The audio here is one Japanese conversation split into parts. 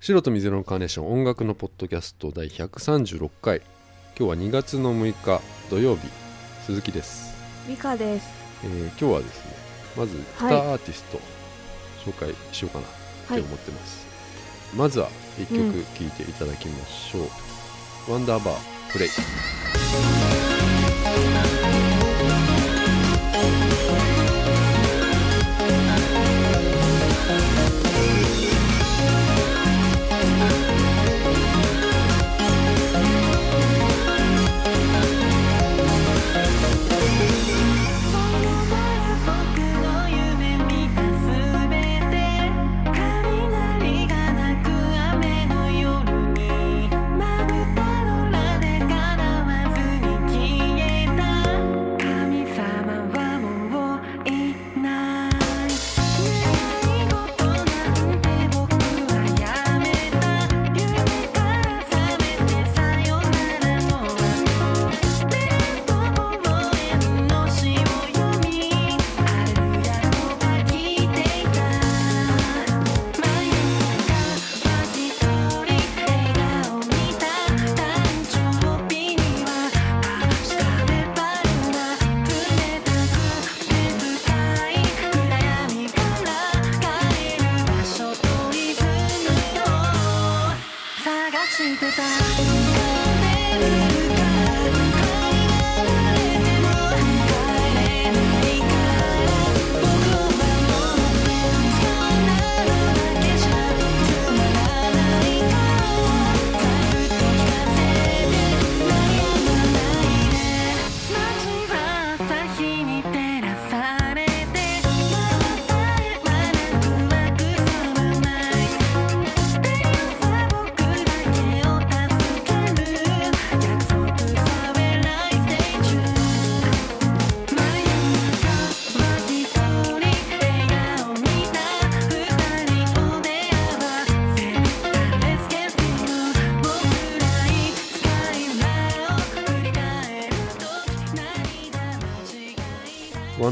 白と水色のカーネーション音楽のポッドキャスト第136回。今日は2月の6日土曜日。鈴木です、ミカです。えー今日はですねまずギタはい。ーアーティスト紹介しようかなって思ってます、まずは1曲うん。聴いていただきましょう、ワンダーバープレイ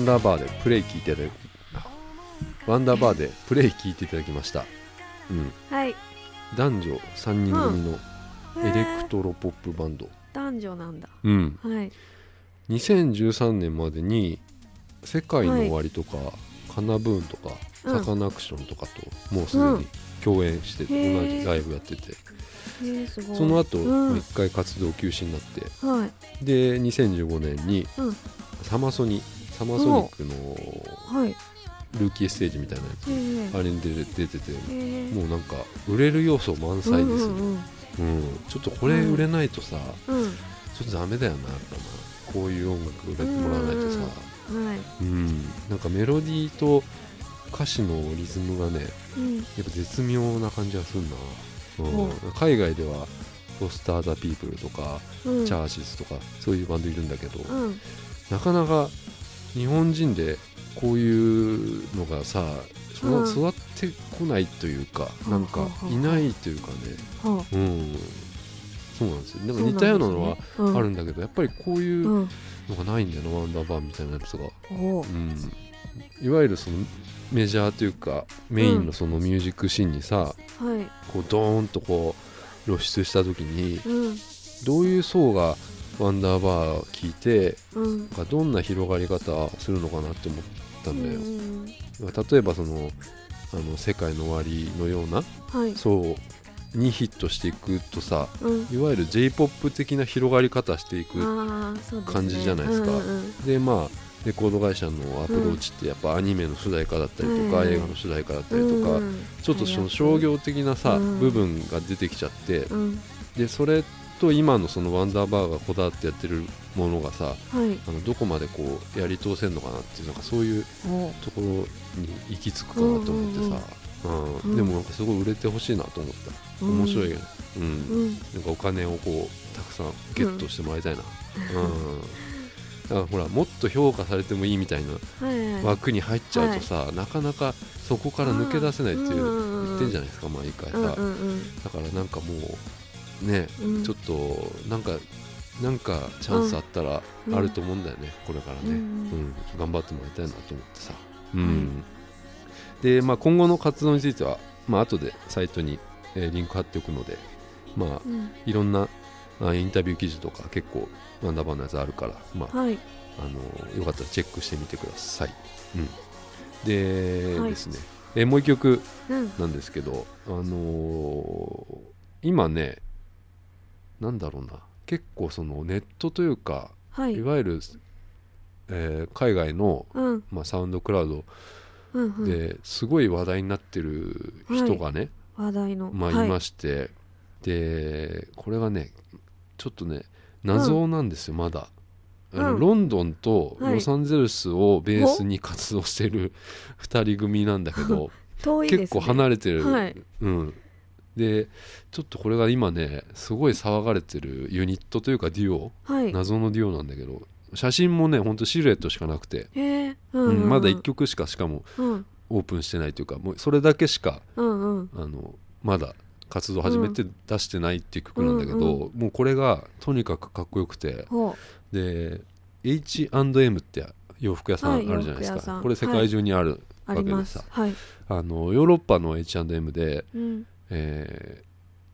ダーバーでプレイ聴いていただきワンダーバーでプレイ聴いていただきました、うん、はい。男女3人組のエレクトロポップバンド、男女なんだ。うん、はい。2013年までに「世界の終わり」とか「カナブーン」とか「うんサカナクション」とかともうすでに共演してて、へー同じライブやっててえー、すごい。その後、うん一回活動休止になってはい。で2015年にうん。サマソニサマソニックのはい。ルーキーステージみたいなやつ、えー、あれに出て出ててえー、もうなんか売れる要素満載ですよ、うんうんうんちょっとこれ売れないとさ、うん。うん。ちょっとダメだよなやっぱなこういう音楽売れてもらわないとさ、はい。うん、なんかメロディーと歌詞のリズムがねうん。やっぱ絶妙な感じがするな、うんう海外ではフォスター・ザ・ピープルとか、うん。チャーシスとかそういうバンドいるんだけど、うん。なかなか日本人でこういうのがさ育ってこないというか、うんなんかいないというかね、はうん、そうなんですよなんかあ。似たようなのはあるなんだけど、やっぱりこういううん。のがないんだよな、ワンダーバーみたいなやつが。うん。いわゆるそのメジャーというかメインのそのミュージックシーンにさ、はい。こうドーンとこう露出した時にうん。どういう層がワンダーバー聞いてうん。どんな広がり方するのかなって思ったんだよ、うん。例えばそのあの世界の終わりのようなはい。層にヒットしていくとさうん。いわゆる j p o p 的な広がり方していく。感じじゃないですかうんうんでまあレコード会社のアプローチってやっぱアニメの主題歌だったりとか、うん映画の主題歌だったりうん。とか、うんちょっとその商。業的なさ、うん部分が出てきちゃって、うん。でそれと今のそのワンダーバーがこだわってやってるものがさはい。あのどこまでこうやり通せるのかなっていうなんかそういうおところに行き着くかなと思ってさ、うんうんでもなんかすごい売れてほしいなと思った。面白いよ、うん。うん。なんかお金をこうたくさんゲットしてもらいたいな、うん。だからほらもっと評価されてもいいみたいな。枠に入っちゃうとさ、なかなかそこから抜け出せないっていううん言ってんじゃないですか毎回さ。だからなんかもうね、うん。ちょっとなんかなんかチャンスあったらうん。あると思うんだよね、これからね、ううん。ん。頑張ってもらいたいなと思ってさ、うん。で、まあ、今後の活動については、まあ後でサイトにえーリンク貼っておくのでまあうん。いろんなあインタビュー記事とか結構ワンダーバーのやつあるから、まあ、はい。あのよかったらチェックしてみてください。うん、ではい。ですね、えーもう一曲うん。なんですけど、あのー今ねなんだろうな。結構そのネットというか、はい。いわゆる、えー海外の、うん。まあ、サウンドクラウドうんうん。ですごい話題になってる人がね、話題の。まあ、はい。まして、でこれがねちょっとね謎なんですよ、まだ。あの、うん。ロンドンとはい。ロサンゼルスをベースに活動してる2人組なんだけど、ね。結構離れてる、はい。うん、でちょっとこれが今ねすごい騒がれてるユニットというかデュオはい。謎のデュオなんだけど写真もねほんとシルエットしかなくて、ううんん。うんまだ1曲しかしかもうん。オープンしてないというかもうそれだけしかうんうん。あのまだ活動始めて出してないっていう曲なんだけど、うんもうこれがとにかくかっこよくてほで H&M って洋服屋さんあはいるじゃないですか、洋服屋さん。これ世界中にあるわけですさ、す。はい。あのヨーロッパの H&M で、うんえー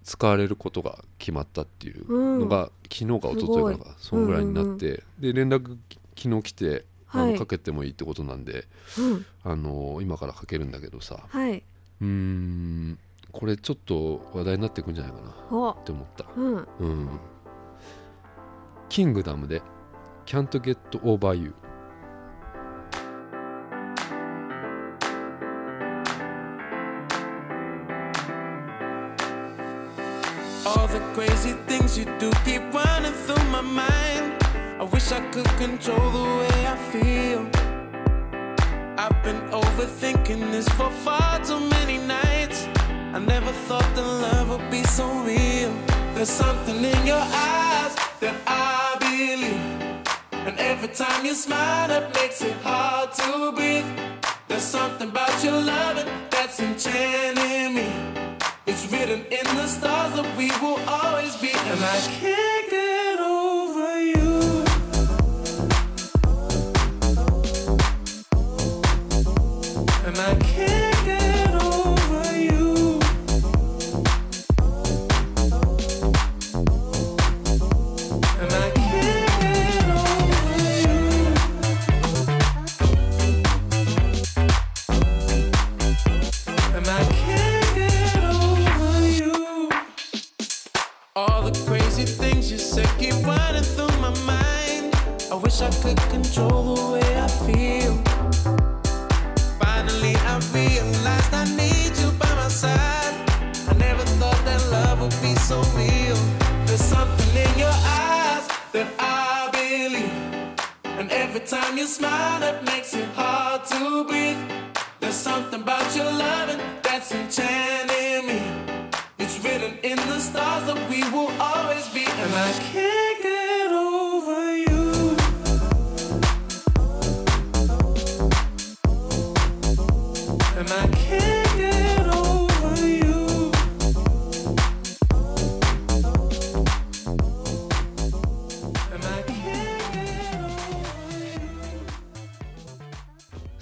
使われることが決まったっていうのが、昨日か一昨日かそんぐらいになって、で連絡昨日来てあの、はい。かけてもいいってことなんでうん。あの今からかけるんだけどさはい。うーんこれちょっと話題になっていくんじゃないかなほって思った。うん。うん。キングダムで Can't Get Over You crazy things you do keep running through my mind. I wish I could control the way I feel. I've been overthinking this for far too many nights. I never thought that love would be so real. There's something in your eyes that I believe. And every time you smile, it makes it hard to breathe. There's something about your loving that's enchanting me. It's written in the stars that we will always be, and I can't get wish I could control the way I feel. Finally, I realized I need you by my side. I never thought that love would be so real. There's something in your eyes that I believe. And every time you smile, it makes it hard to breathe. There's something about your loving that's enchanting me. It's written in the stars that we will always be, and I can't get over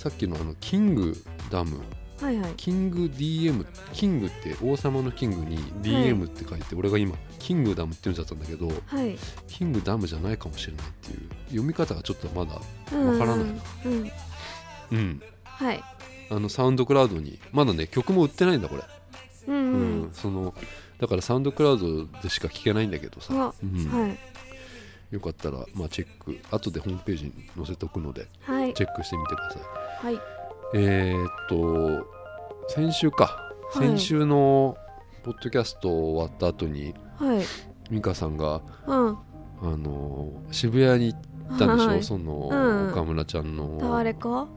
さっきのあのキングダム。はいはい。キング DM キングって王様のキングに DM って書いて、俺が今キングダムって言うんじゃったんだけどはい。キングダムじゃないかもしれないっていう読み方がちょっとまだうんわからないな。うん。うん。はい。あのサウンドクラウドにまだね曲も売ってないんだこれ、うんううん。んそのだからサウンドクラウドでしか聴けないんだけどさ、あうん。はい。よかったら、まあ、チェック。後でホームページに載せておくのではい。チェックしてみてくださいはい。えーっと先週か、はい。先週のポッドキャスト終わった後にはい。美香さんがうん。あの渋谷に行ったんでしょ、はいその、うん。岡村ちゃんの。タワレコ？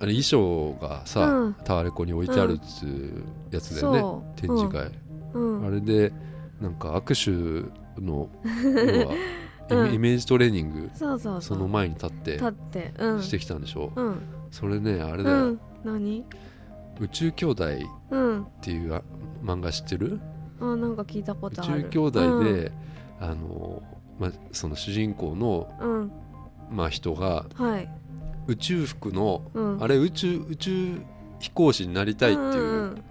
あれ衣装がさ、うん。タワレコに置いてあるっつうやつだよね、展示会、うん。あれでなんか握手の 要はイメ,、ージトレーニングそうそう。その前に立って立ってうん。してきたんでしょ、うんそれねあれだよ、うん。何？宇宙兄弟っうんていうあ漫画知ってる？あなんか聞いたこ宇とある。宙兄弟で、あのまあ、その主人公の、うん、うんまあ、人がはい。宇宙服の、うん。あれ宇宙宇宙飛行士になりたいっていう、んん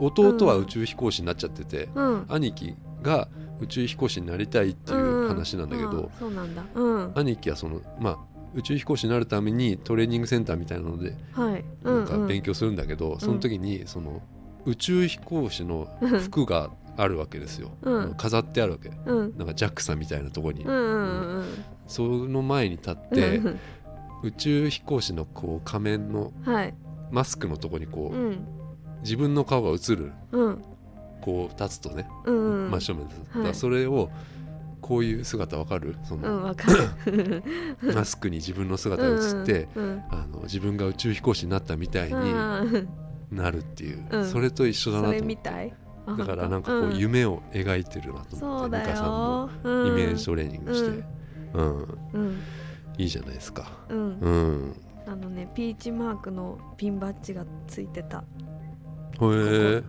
弟は宇宙飛行士になっちゃってて、うん。兄貴が宇宙飛行士になりたいっていう話なんだけど、うんそうなんだ。うん。兄貴はそのまあ宇宙飛行士になるためにトレーニングセンターみたいなのではい。なんか勉強強するんだけど、その時にその宇宙飛行士の服があるわけですよ、うん。飾ってあるわけ。うん。なんか JAXA みたいなとこに、その前に立っうんて、宇宙飛行士のこう仮面のはい。マスクのとこにこう、うん。自分の顔が映る。うん。こう立つとね、うん真正面です、それをこういう姿わかる？そうんかる。マスクに自分の姿が映って、うんあの自分が宇宙飛行士になったみたいにうんなるっていう、うん。それと一緒だなと思って。みたい。だからなんかこううん。夢を描いてるなと思って、そうだ美香さんもよイメージトレーニングして、うん。うん。いいじゃないですか。うん。うん。あのねピーチマークのピンバッジがついてた。へえ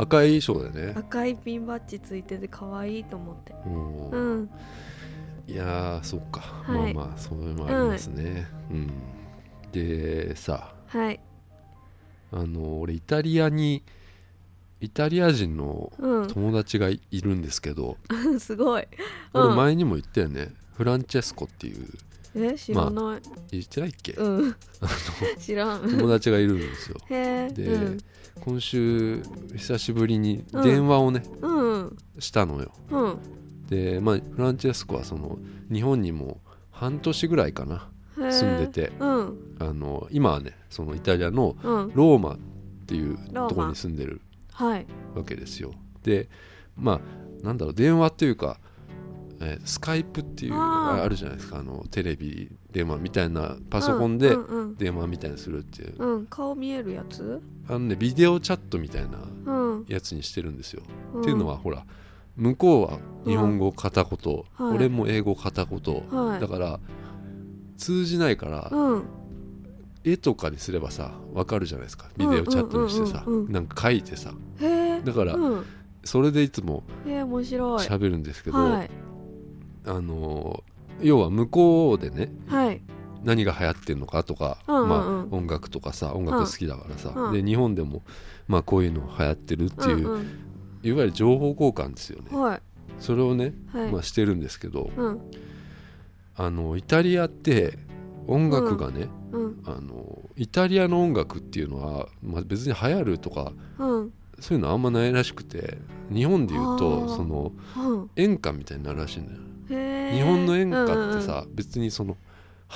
赤い衣装だよね。赤いピンバッジついてて可愛いと思って。うん。うん。いやーそっか、はい。まあまあそういうのもありますね、うん。でさはい。あの俺イタリアにイタリア人のうん。友達がいるんですけど、すごい。俺うん。前にも言ったよね。フランチェスコっていうえ知らない。言ってないっけ、うん。知らん。友達がいるんですよ。でうん。今週久しぶりに電話をね、うん。したのよ。うん。でまあフランチェスコはその日本にも半年ぐらいかな住んでて。うん。あの今はねそのイタリアのうん。ローマっていうところに住んでるはいわけですよでまあなんだろう電話っていうか、えースカイプっていうあー。ああるじゃないですか。あのテレビ電話みたいなパソコンでうんうん電話みたいにするっていう。うんうん顔見えるやつ？あのねビデオチャットみたいなうん。やつにしてるんですよ、ん。っていうのはほら向こうは日本語片言、はい。俺も英語片言、はい。だから通じないから、うん。絵とかにすればさ分かるじゃないですか。ビデオチャットにしてさ、うん。うんうんうんなんか書いてさ。だからうん。それでいつもへえ面白い。喋るんですけど、はいあのー要は向こうでねはい。何が流行ってるのかとか、うんうんうん。まあ、音楽とかさ音楽好きだからさ、うんで日本でも、まあ、こういうの流行ってるっていう、うんいわゆる情報交換ですよね。い。それをね、はい。まあ、してるんですけどうん。あのイタリアって音楽がね、うん。あのイタリアの音楽っていうのは、まあ、別に流行るとかうん。そういうのあんまないらしくて日本で言うあとー。そのうん。演歌みたいになるらしいんだよ日本の演歌ってさ、別にその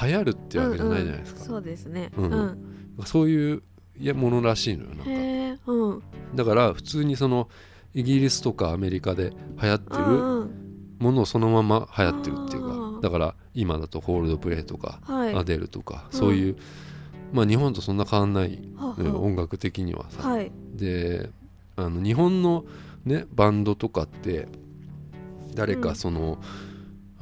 流行るってわけじゃないじゃないですか、うんうん。そうですね。ううん。んそういういやものらしいのよなんか。うん。だから普通にそのイギリスとかアメリカで流行ってうるんうん。ものをそのまま流行ってるっていうかだから今だとホールドプレイとかはい。アデルとかうん。そういうまあ日本とそんな変わんない音楽的にはさ。はい。であの日本のねバンドとかって誰うんかその、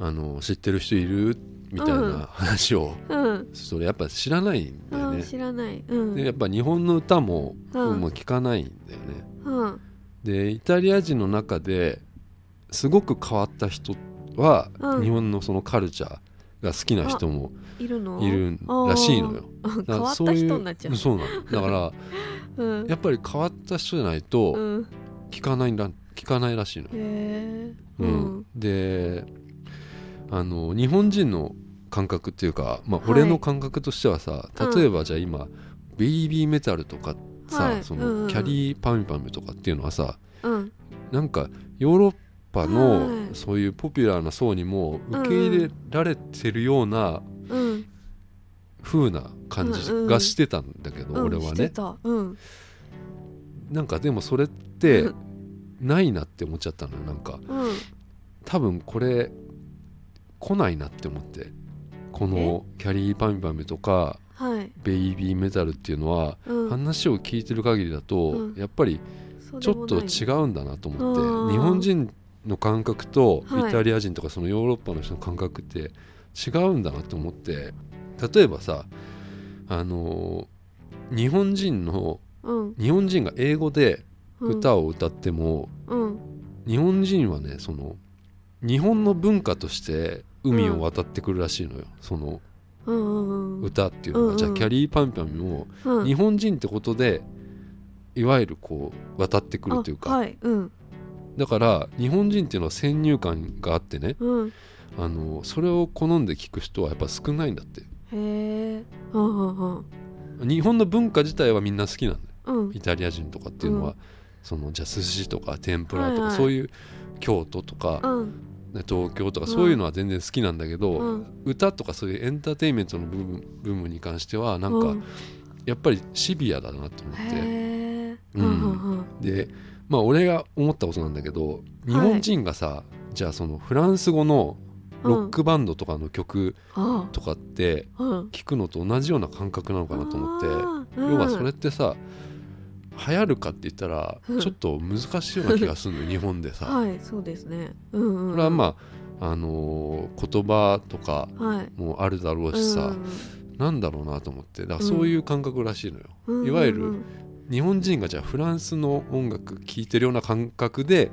あの知ってる人いる？みたいうん。な話を。うん。それやっぱ知らないんだよね。うん知らない。うん。でやっぱ日本の歌も、うん。もう聞かないんだよね。うん。でイタリア人の中ですごく変わった人は、うん。日本のそのカルチャーが好きな人もいるの？いるらしいのよ。変わった人になっちゃう。そうなの。だから うん。やっぱり変わった人じゃないとうん。聞かないんだ聞かないらしいのよ。ううん。ん。であの日本人の感覚っていうか、まあ、はい。俺の感覚としてはさ、うん例えばじゃあ今ベイビーメタルとかさ、はい。そうんうんうん。のキャリーパミュパミュとかっていうのはさうん。なんかヨーロッパのはい。そういうポピュラーな層にも受け入れられてるようなうん。風な感じうんうん。がしてたんだけど、うん。俺はね。うん。なんかでもそれってないなって思っちゃったのよなんか。うん。多分これ来ないなって思って。このキャリーパミュパミュとかはい。ベイビーメタルっていうのはうん。話を聞いてる限りだと、うん。やっぱりちょっと違うんだなと思ってうん日本人の感覚とはい。イタリア人とかそのヨーロッパの人の感覚って違うんだなと思って例えばさあのー日本人のうん。日本人が英語でうん。歌を歌っても、うん。日本人はねその日本の文化として海を渡ってくるらしいのよ、その歌っていうのが、うんうん。じゃあキャリーパンパンもうん。日本人ってことでいわゆるこう渡ってくるというか、あはい。うん。だから日本人っていうのは先入観があってね。うん。あのそれを好んで聞く人はやっぱ少ないんだって。へえ日本の文化自体はみんな好きなんだよ。うん。イタリア人とかっていうのは、うん。そのじゃあ寿司とか天ぷらとか、はいはい。そういう京都とか、東京とかうんそういうのは全然好きなんだけど、うん。歌とかそういうエンターテインメントの部分部分に関してはなんかうん。やっぱりシビアだなと思って、ううん。んうんうん。でまあ俺が思ったことなんだけど日本人がさ、じゃあそのフランス語のロックバンドとかの曲あとかって聞くのと同じような感覚なのかなと思って、要はそれってさ流行るかって言ったらうん。ちょっと難しいような気がするの 日本でさ。はいそうですね。うんうん。これはまあ、あのー言葉とかもあるだろうしさ、なんだろうなと思ってだからそういう感覚らしいのよ、うんうんいわゆる日本人がじゃあフランスの音楽聴いてるような感覚で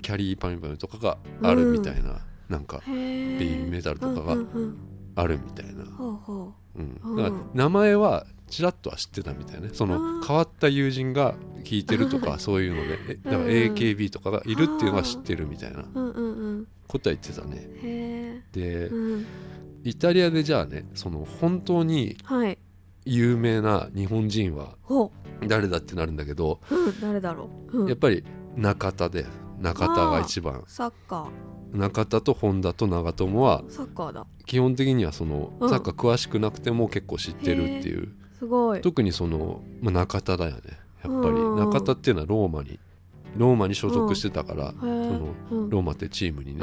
キャリーパミュパミュとかがあるみたいな、なんかベイベイビーメタルとかがうんうんうんあるみたいな、ほうほうん。うんだから名前はちらっとは知ってたみたいね。そあのー。変わった友人が聴いてるとか そういうのでえだからうん AKB とかがいるっていうのは知ってるみたいな。ことは言ってたね。でうん。イタリアでじゃあねその本当にはい。有名な日本人はほ誰だってなるんだけど、ううん誰だろう。うん。やっぱり中田で中田が一番サッカ中田と本田と長友はー。サッカーだ基本的にはそのうんサッカー。詳しくなくても結構知ってるっていうすごい。特にその、まあ、中田だよね。やっぱり。うん。中田っていうのはローマにローマに所属してたから、へそーのうん。ローマってチームにね、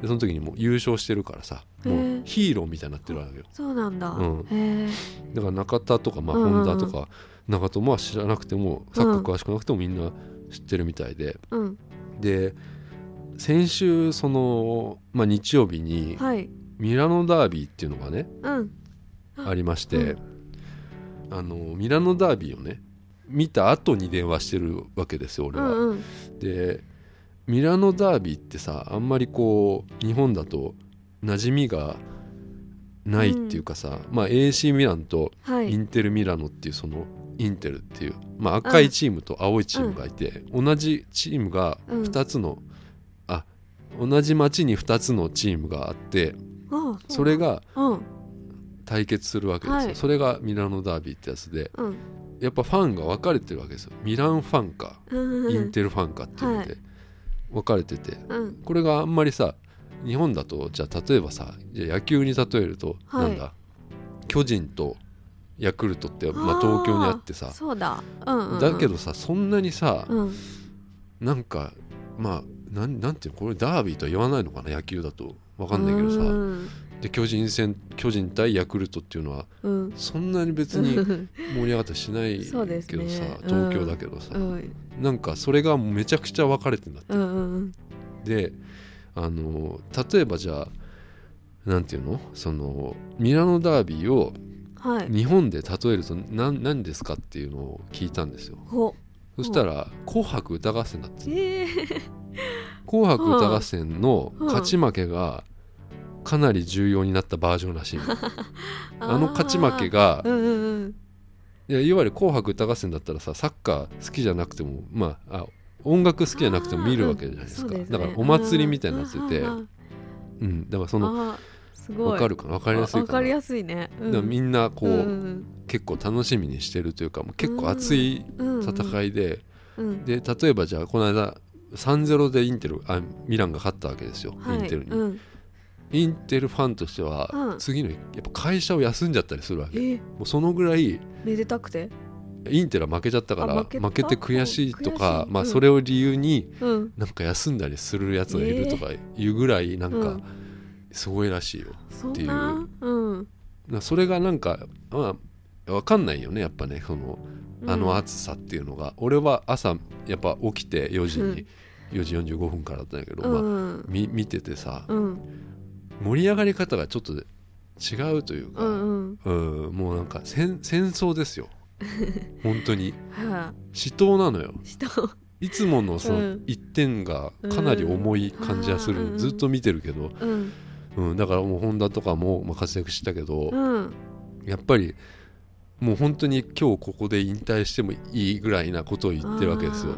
でその時にもう優勝してるからさもうヒーローみたいになってるわけよ。そうなんだ。うん。だから中田とか、まあ、本田とか長友は知らなくてもサッカー詳しくなくてもみんな知ってるみたいで、うん。で先週その、まあ、日曜日にはい。ミラノダービーっていうのがねうん。あ。りまして、うあのミラノダービーをね見た後に電話してるわけですよ俺は。うんうん。でミラノダービーってさあんまりこう日本だと馴染みがないっていうかさ、まあ AC ミランとはい。インテルミラノっていうそのインテルっていう、まあ、赤いチームと青いチームがいて、同じチームがうん。2つの、あ同じ町に2つのチームがあってあそれがうん対決するわけですよ、はい。それがミラノダービーってやつでうん。やっぱファンが分かれてるわけですよ。ミランファンかうんうんインテルファンかっていうのはで分かれててうん。これがあんまりさ日本だとじゃあ例えばさじゃあ野球に例えると、はい。なんだ巨人とヤクルトって、まあ、東京にあってさそうだ。うんうん。うんだけどさそんなにさ、うん。なんかまあなんなんていうのこれダービーとは言わないのかな野球だと。分かんないけどさ、うんで巨人戦巨人対ヤクルトっていうのはうん。そんなに別に 盛り上がったりしないけどさ、うん。東京だけどさ、うん。なんかそれがめちゃくちゃ分かれてんだって、うんうんであの例えばじゃあなんていうの？そのミラノダービーをはい。日本で例えると何何ですかっていうのを聞いたんですよ。ほ。そしたら「紅白歌合戦」だってええ「紅白歌合戦」の勝ち負けがかなり重要になったバージョンらしいの。あの勝ち負けがうんうんうん。いやいわゆる「紅白歌合戦」だったらさサッカー好きじゃなくてもまああ音楽好きじゃなくても見るわけじゃないですか。そうですね。だからお祭りみたいになってて。うんうんうんだからそのあーすごい。分かるかな？分かりやすいかな？わかりやすいね。だからみんなこう、うんうん結構楽しみにしてるというかもう結構熱いうん戦いで、うん。で例えばじゃあこの間3-0でインテルあミランが勝ったわけですよ、はい。インテルに、うんインテルファンとしては、うん。次の日やっぱ会社を休んじゃったりするわけ。もえうそのぐらいめでたくて？インテルは負けちゃったからあ負けて悔しいとかうんまあそれを理由にうん。なんか休んだりするやつがいるとかいうぐらいなんかうん。すごいらしいよ、そんっていう。な？うん。だからそれがなんかまあ分かんないよねやっぱねそのあの暑さっていうのが、俺は朝やっぱ起きて4時に、4時45分からだったんだけど、うまあ、んみ見ててさ、うん盛り上がり方がちょっと違うというか、うんうん。うんもうなんか戦戦争ですよ。本当に。は死闘なのよ。あ人いつものそのうん。1点がかなり重い感じがする、うん。ずっと見てるけど、うん。うん、だからもう本田とかもまあ活躍したけど、うん。やっぱりもう本当に今日ここで引退してもいいぐらいなことを言ってるわけですよ。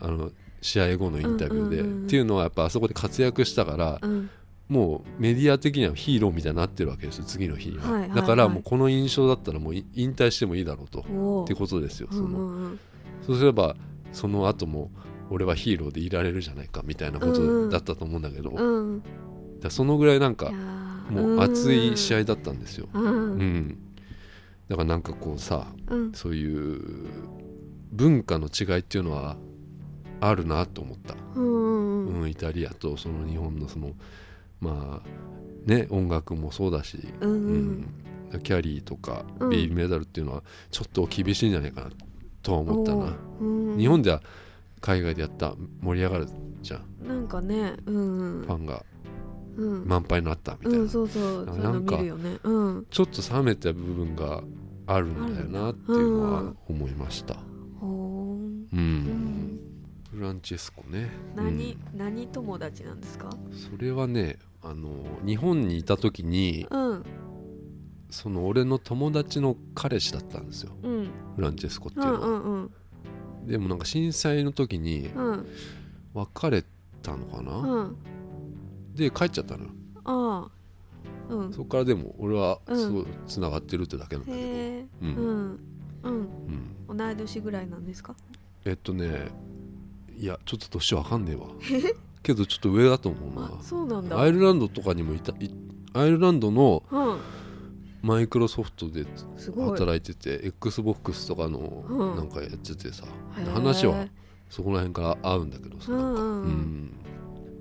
あの試合後のインタビューで、っていうのはやっぱあそこで活躍したからうんもうメディア的にはヒーローみたいになってるわけですよ次の日には、はいはいはい。だからもうこの印象だったらもうい引退してもいいだろうと。おってことですよ、うんその。うんうんそうすればその後も俺はヒーローでいられるじゃないかみたいなことだったと思うんだけど、だかうんらそのぐらいなんかもう熱い試合だったんですよ、うん。うん。だからなんかこうさうん。そういう文化の違いっていうのはあるなと思った、うんうんうん。うん、イタリアとその日本のそのまあね音楽もそうだし、うんううん。んキャリーとかうん。ベイビーメダルっていうのはちょっと厳しいんじゃないかなとは思ったな、うん。日本では海外でやったら盛り上がるじゃん。なんかねうんファンがうん。満杯になったみたいな、うんそうそう。そういうの見るよね。うん。ちょっと冷めた部分があるんだよなっていうのは思いました。うんフランチェスコね。何何友達なんですか？うんそれはねあの日本にいた時にうん。その俺の友達の彼氏だったんですよ。うん。フランチェスコってういうのは、んうんうん。でもなんか震災の時にうん。別れたのかな、うん。で帰っちゃったのよ。ああ。うん。そこからでも俺はうん。すごいつながってるってだけなんだけど、ううん。ん。うん。うん。同い年ぐらいなんですか？えっとねいやちょっと年わかんねえわ。けどちょっと上だと思うあなそうなんだ。アイルランドとかにもいたいアイルランドのうん。マイクロソフトで働いてて XBOX とかのうん。なんかやっててさ、へー。話はそこら辺から合うんだけどさ、うんうんうん。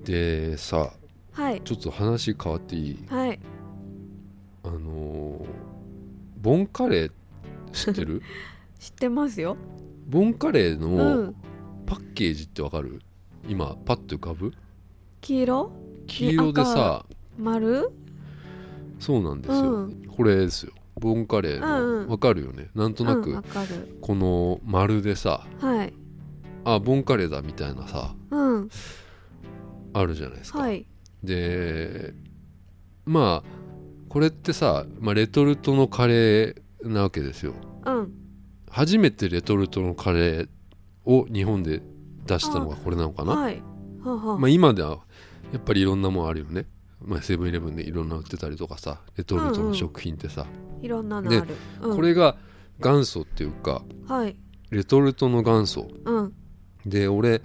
でさはい。ちょっと話変わっていい？はい。あのーボンカレー知ってる？知ってますよ。ボンカレーうのんパッケージってわかる？今パッと浮かぶ？黄色？黄色でさ丸？そうなんですよ、うん。これですよ。ボンカレーの、うんうん。わかるよね。なんとなくうんこの丸でさ、はい。あボンカレーだみたいなさうん。あるじゃないですか、はい。でまあこれってさ、まあ、レトルトのカレーなわけですよ。うん。初めてレトルトのカレーを日本で出したのがこれなのかな？はい。はあはあ。まあ、今ではやっぱりいろんなもんあるよね。まあセブンイレブンでいろんな売ってたりとかさレトルトの食品ってさ、いろんなのである。うん。これが元祖っていうかはい。レトルトの元祖。うん。で俺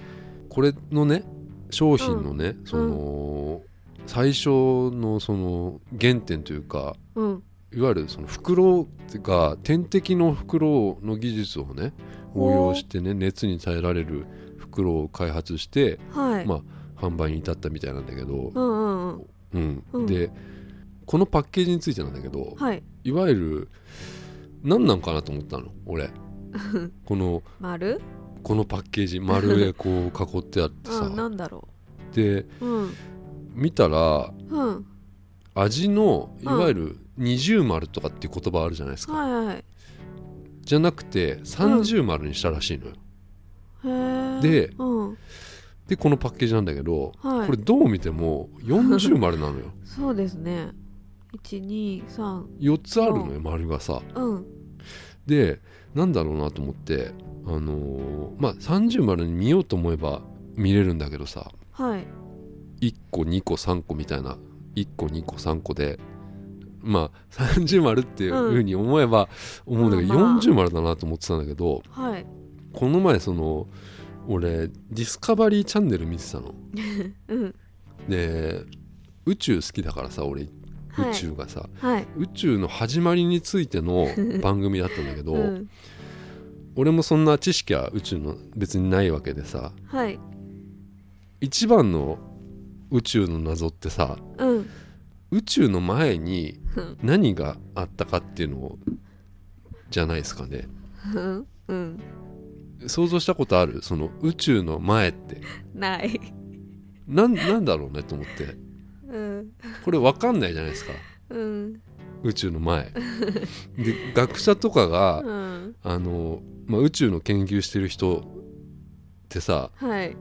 これのね商品のね、その、最初のその原点というかうん。いわゆるその袋が点滴の袋の技術をね応用してね熱に耐えられる袋を開発して、はい。まあ、販売に至ったみたいなんだけど、うんうんうん。でこのパッケージについてなんだけど、はい。いわゆる何なんかなと思ったの？俺。この丸？このパッケージ丸でこう囲ってあってさ。うんなんだろでううん。見たらうん。味のいわゆる二重丸とかっていう言葉あるじゃないですか、はいはいじゃなくて三重丸にしたらしいのよ、へえでうん。でこのパッケージなんだけど、はい。これどう見ても40丸なのよ。そうですね。123 4つあるのよ丸がさ。うん。でなんだろうなと思ってあのーまあ30丸に見ようと思えば見れるんだけどさ。はい。1個2個3個みたいな。1個2個3個でまあ30丸っていうふうに思えば思うんだけど、まあまあ。40丸だなと思ってたんだけどはい。この前その俺ディスカバリーチャンネル見てたの。うん。で宇宙好きだからさ俺宇はい。宙がさ、はい。宇宙の始まりについての 番組だったんだけど、うん。俺もそんな知識は宇宙の別にないわけでさはい。一番の宇宙の謎ってさうん。宇宙の前にうん何があったかっていうのじゃないですかね。うんうん想像したことある？その宇宙の前って。ない。なんなんだろうねと思って。うん。これ分かんないじゃないですか。うん。宇宙の前。で学者とかが、うん。あの、まあ、宇宙の研究してる人ってさはい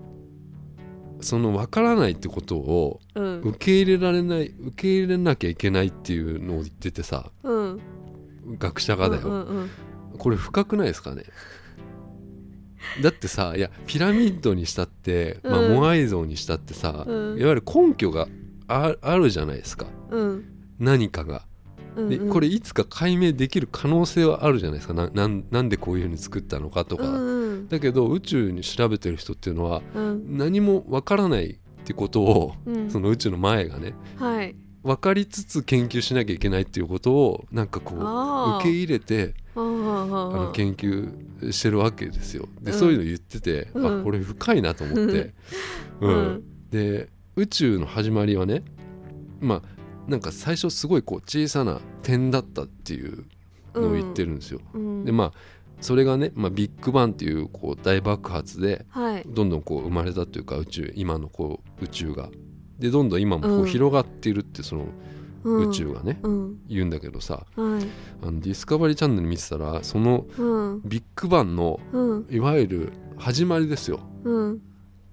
その分からないってことをうん。受け入れられない受け入れなきゃいけないっていうのを言っててさうん。学者がだよ、うんうんこれ深くないですかね？だってさいやピラミッドにしたって、まあ、うんモアイ像にしたってさ、うん。いわゆる根拠がああるじゃないですか。うん。何かが。でこれいつか解明できる可能性はあるじゃないですか。ななんなんでこういうふうに作ったのかとか、だけど宇宙に調べてる人っていうのはうん。何もわからないってことをうん。その宇宙の前がねはい。分かりつつ研究しなきゃいけないっていうことをなんかこう受け入れてあの研究してるわけですよ。で、うん。そういうの言ってて、うん。あこれ深いなと思って、うん。うん。で宇宙の始まりはねまあなんか最初すごいこう小さな点だったっていうのを言ってるんですよ。うん。でまあそれがね、まあ、ビッグバンっていうこう大爆発ではい。どんどんこう生まれたというか宇宙今のこう宇宙が。でどんどん今もこううん。広がっているってそのうん。宇宙がね、うん。言うんだけどさ。はい。あのディスカバリーチャンネル見てたらそのうん。ビッグバンのうん。いわゆる始まりですよ。うん。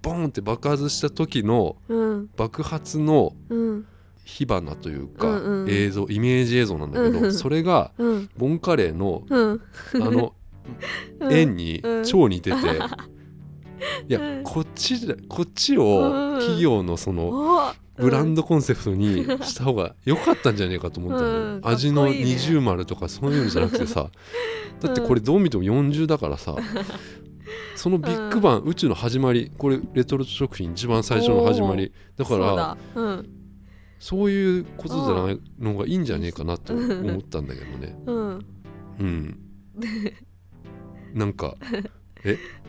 ボーンって爆発した時のうん。爆発のうん火花というか、うんうん。映像イメージ映像なんだけど、うん。それがうん。ボンカレーのうん。あのうん。円にうん。超似てて、いや、うん。こっちだこっちをうん。企業のそのおブランドコンセプトに した方が良かったんじゃねえかと思ったのよ、うん。味の二重丸とかそういうのじゃなくてさだってこれどう見ても40だからさそのビッグバン、宇宙の始まりこれレトルト食品一番最初の始まり。だからそういうことじゃないのがいいんじゃねえかなと思ったんだけどね。うん。うん。なんか、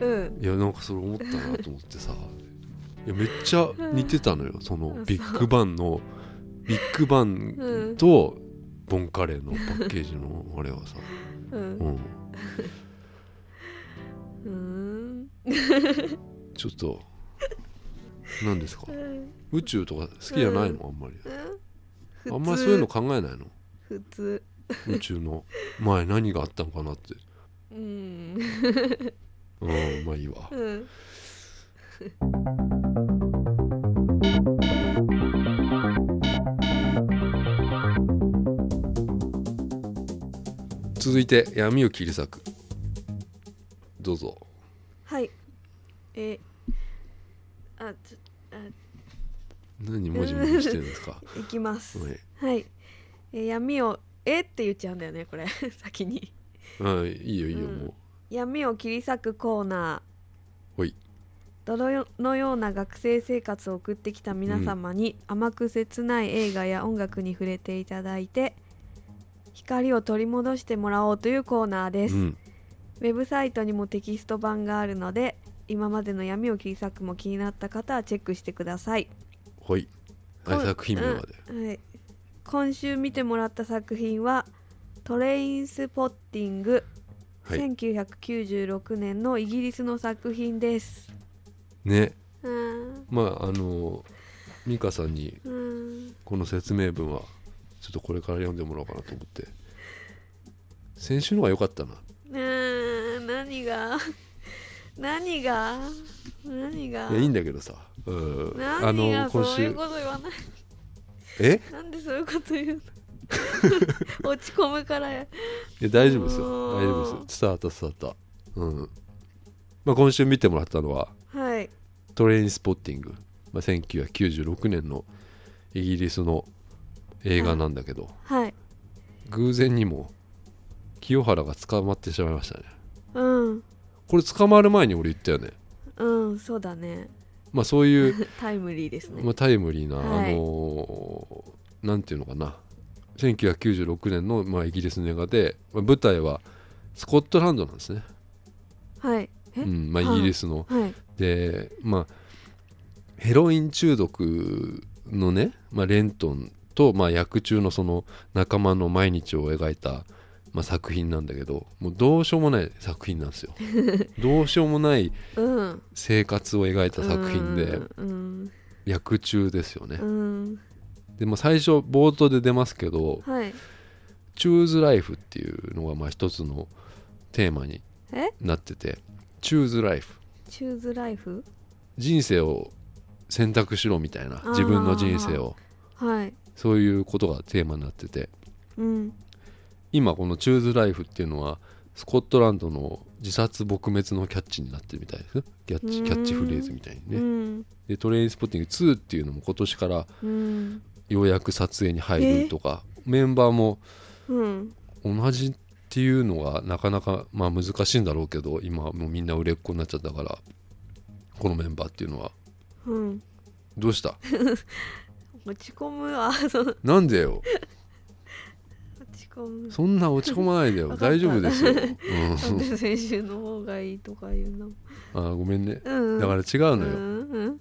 うん。いや、なんかそれ思ったなと思ってさ、いや、めっちゃ似てたのよ、そのうん。ビッグバンの、ビッグバンうんとボンカレーのパッケージのあれはさ、ううんん、うん。ちょっと、何ですか？宇宙とか好きじゃないの？あんまり。あんまりそういうの考えないの？普通。宇宙の。前何があったのかなって。うん。うん、まあいいわ。うん。続いて闇を切り裂く。どうぞ。はい。えあちょあ何もじもじしてるんですか？いきます。はい。はい。え闇をえって言っちゃうんだよねこれ。先に。あいいよいいよ、うん。も闇を切り裂くコーナー。ほい。泥のような学生生活を送ってきた皆様に、甘く切ない映画や音楽に触れていただいて光を取り戻してもらおうというコーナーです、ううん。ウェブサイトにもテキスト版があるので今までの闇を切り裂くも気になった方はチェックしてください。ほい。はい作品名まで、うんはい、今週見てもらった作品は「トレインスポッティング」はい。1996年のイギリスの作品です。ね。うん。まああの美香さんにうん。この説明文はちょっとこれから読んでもらおうかなと思って。先週のが良かったな。うん何が？何が？何が？いやいいんだけどさ、うん、あの今週。そういうこと言わない。え？なんでそういうこと言うの？落ち込むからや。いや大丈夫ですよ。うん。大丈夫です伝わった伝わったうん。まあ今週見てもらったのははい。トレインスポッティング、まあ、1996年のイギリスの映画なんだけど、はい。偶然にも清原が捕まってしまいましたね。うんこれ捕まる前に俺言ったよね。うんそうだね。まあそういう、タイムリーですね。まあ、タイムリーな、はい。あのーなんていうのかな。1996年の、まあ、イギリスの映画で、まあ、舞台はスコットランドなんですね、はい。え、うんまあ、はいイギリスの、はい。でまあヘロイン中毒のね、まあ、レントンと、まあ、薬中のその仲間の毎日を描いた、まあ、作品なんだけどもうどうしようもない作品なんですよ。どうしようもないうん。生活を描いた作品でうん薬中ですよね。うん。でも最初冒頭で出ますけどはい「チューズライフ」っていうのがまあ一つのテーマにえ？なってて「チューズライフ」チューズライフ人生を選択しろみたいなー自分の人生を。はい。そういうことがテーマになってて。うん今この「チューズライフ」っていうのはスコットランドの自殺撲滅のキャッチになってるみたいです。キャッチうん。キャッチフレーズみたいにうねん。でトレインスポッティング2っていうのも今年からうん。ようやく撮影に入るとかメンバーもうん。同じっていうのがなかなかまあ難しいんだろうけど今はもうみんな売れっ子になっちゃったからこのメンバーっていうのは。うん。どうした？落ち込むわなんでよ？むそんな落ち込まないでよ。大丈夫ですよ、な うん。先週の方がいいとか言うの。あごめんね。うん。だから違うのよ、うんうん。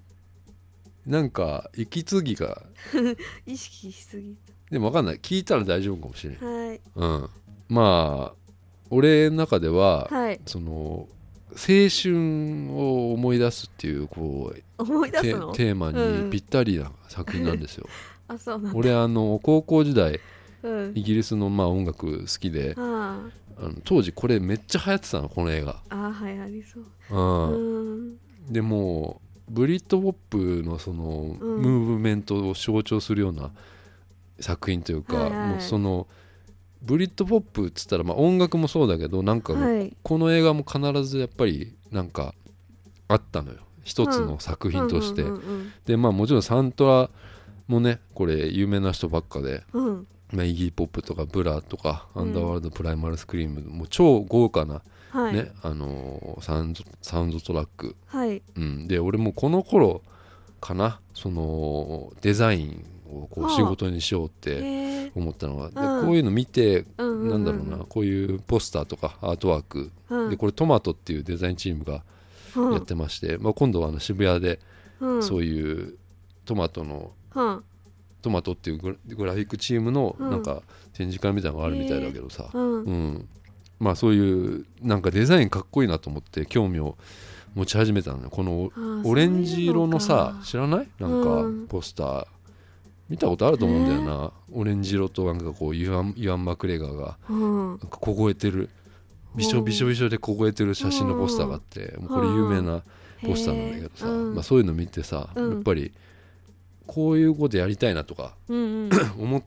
なんか息継ぎが。意識しすぎでも分かんない。聞いたら大丈夫かもしれん。たはい。うん。まあ俺の中では、はい。その青春を思い出すっていうこう思い出テすの？テーマうん。にぴったりな作品なんですよ、あそう俺あの高校時代うん。イギリスのまあ音楽好きでああの当時これめっちゃ流行ってたのこの映画、ああはいありそう。うん。うん。でもうブリットポップのそのうん。ムーブメントを象徴するような作品というか、はいはい。もうそのブリットポップっつったらまあ音楽もそうだけどなんかもうはい。この映画も必ずやっぱりなんかあったのよ。一つの作品として、うんうんでまあもちろんサントラもねこれ有名な人ばっかで、うんうんまあ、イギーポップとかブラーとか、うん。アンダーワールドプライマルスクリームもう超豪華な、はい。ねあのーサウンドサウンドトラック、はい。うん、で俺もこの頃かなそのデザインをこはあう仕事にしようって思ったのは、でうん。こういうの見て、うなんだろうなこういうポスターとかアートワーク、うん。でこれトマトっていうデザインチームがうん。やってまして、まあ、今度はあの渋谷でうん。そういうトマトのうんトマトっていうグラフィックチームのうん。なんか展示会みたいなのがあるみたいだけどさ、うん。うん。まあそういうなんかデザインかっこいいなと思って興味を持ち始めたのよ。このオレンジ色のさ知らない？なんうん。かポスター。見たことあると思うんだよな、オレンジ色となんかこうユアンユアン・マクレガーがなんか凍えてる。びしょびしょびしょで凍えてる写真のポスターがあってもうこれ有名なポスターなんだけどさ、うん。まあ、そういうの見てさ、うん。やっぱりこういうことやりたいなとかうんうん。思っ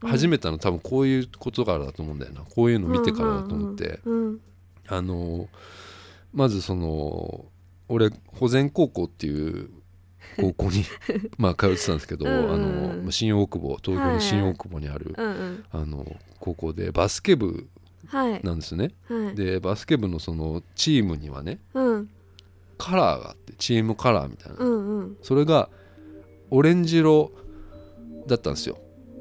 始めたの多分こういうことからだと思うんだよな。こういうの見てからだと思って、うんあのまずその俺保全高校っていう高校に まあ通ってたんですけど、うんうんうん。あのまあ新大久保東京の新大久保にある、うんうん。あの高校でバスケ部はい。なんですね。はい。でバスケ部のそのチームにはねうん。カラーがあってチームカラーみたいな、うんうん。それがオレンジ色だったんですよ。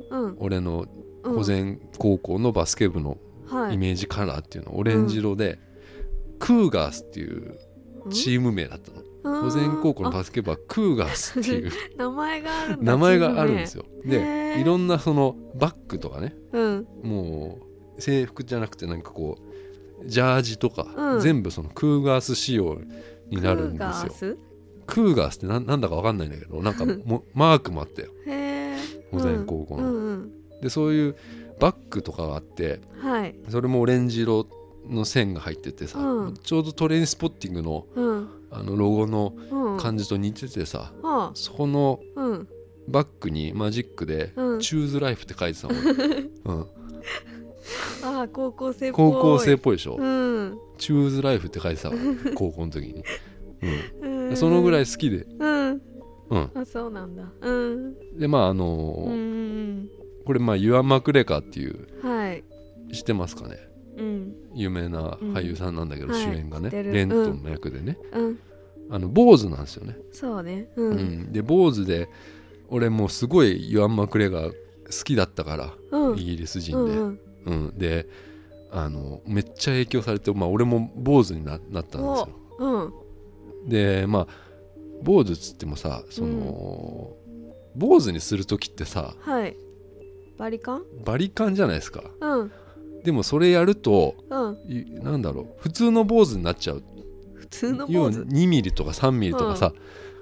うん。俺のうん。保全高校のバスケ部のはい。イメージカラーっていうのオレンジ色で、クーガースっていうチーム名だったの。保全高校のバスケ部はクーガースっていうあ 名前がある名前があるんですよ。でいろんなそのバッグとかねうん。もう制服じゃなくてなんかこうジャージとか、うん。全部そのクーガース仕様になるんですよクーガースってなんなんだか分かんないんだけどなんかも マークもあったよ保全高校の、うんうんでそういうバッグとかがあってはい。それもオレンジ色の線が入っててさ、うん。ちょうどトレインスポッティングのうん。あのロゴのうん。感じと似ててさ、はそこのバッグにマジックでうん「チューズライフ」って書いてたもん、うん、ああ高校生っぽい。高校生っぽいでしょ。うん「チューズライフ」って書いてたわ。高校の時に、うん、う んそのぐらい好きで、うん。うん、あそうなんだ。うん。でまああのうーんこれまあユアン・マクレカっていうはい。知ってますかね？うん。有名な俳優さんなんだけど、うん。主演がね、はい。レントンの役でね、うん。あの坊主なんですよね、そうね。ううん。んで坊主で俺もうすごいユアン・マクレガー好きだったから、うん。イギリス人で、うんうん。であのめっちゃ影響されて、まあ、俺も坊主にななったんですよ。うんでまあ坊主っつってもさその、坊主にする時ってさはい。バリカン？バリカンじゃないですか。うん。でもそれやるとうん。いなんだろう普通の坊主になっちゃう。普通の要はポーズ2ミリとか3ミリとかさ、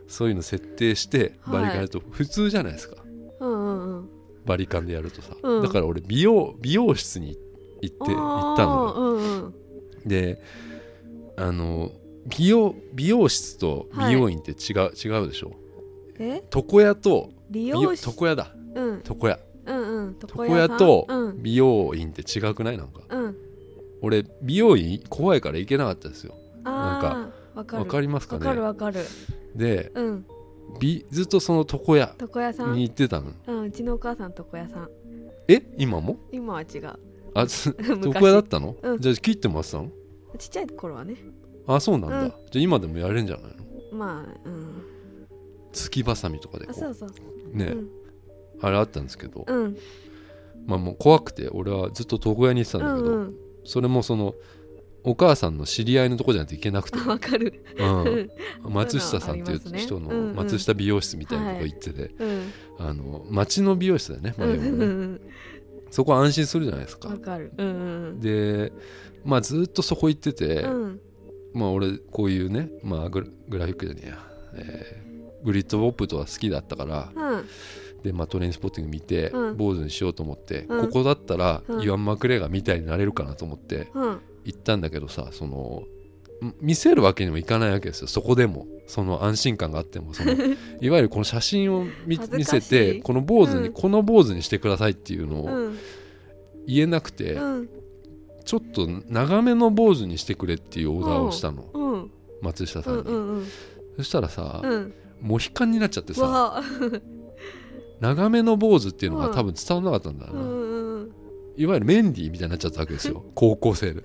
そういうの設定してはい。バリカンやると普通じゃないですか、うんうんうん。バリカンでやるとさ、うん。だから俺美容美容室に行って行ったのよ。うんうん。であの美容美容室と美容院って違う、違うでしょ？え？床屋と利美容床屋だ。うん。床屋。うんうん。うん床床屋とうん。美容院って違くない？なんか。うん。俺美容院怖いから行けなかったですよ。ああわかる。わかりますかわねかるわかる。でうん。びずっとその床屋床屋さん？に行ってたの。うんうちのお母さん床屋さん。え？今も？今は違う。あ 床屋だったの、うん。じゃあ切ってもらってたの？ちっちゃい頃はねあそうなんだ、うん。じゃあ今でもやれんじゃないの？まあうん。突きばさみとかでこあそうそうそう。うね、うん。あれあったんですけど、うん。まあもう怖くて俺はずっと床屋に行ってたんだけど、うんうん。それもそのお母さんの知り合いのとこじゃないといけなくて、あ わかる。うん、松下さんっていうそういうのありますね。人のうんうん。松下美容室みたいなとこ行ってて、うん。あの町の美容室だよね,、まあ、うんでもねうんそこは安心するじゃないですか。わかる。うんうん。でまあずっとそこ行ってて、うんまあ俺こういうね、まあ、グラグラフィックじゃねえや、えーグリッドポップとは好きだったからうん。で、まあ、トレインスポッティング見て、うん。坊主にしようと思って、うん。ここだったら、うん。イワン・マクレガーみたいになれるかなと思ってうん。行ったんだけどさそのん見せるわけにもいかないわけですよ。そこでも。その安心感があっても。その いわゆるこの写真を見せてこの坊主に、うん。この坊主にしてくださいっていうのをうん。言えなくて、うんちょっと長めの坊主にしてくれっていうオーダーをしたの、うん。松下さに、うんんうんうん。そしたらさ、うん。モヒカンになっちゃってさ長めの坊主っていうのがうん。多分伝わらなかったんだな、うんうんいわゆるメンディーみたいになっちゃったわけですよ。高校生で。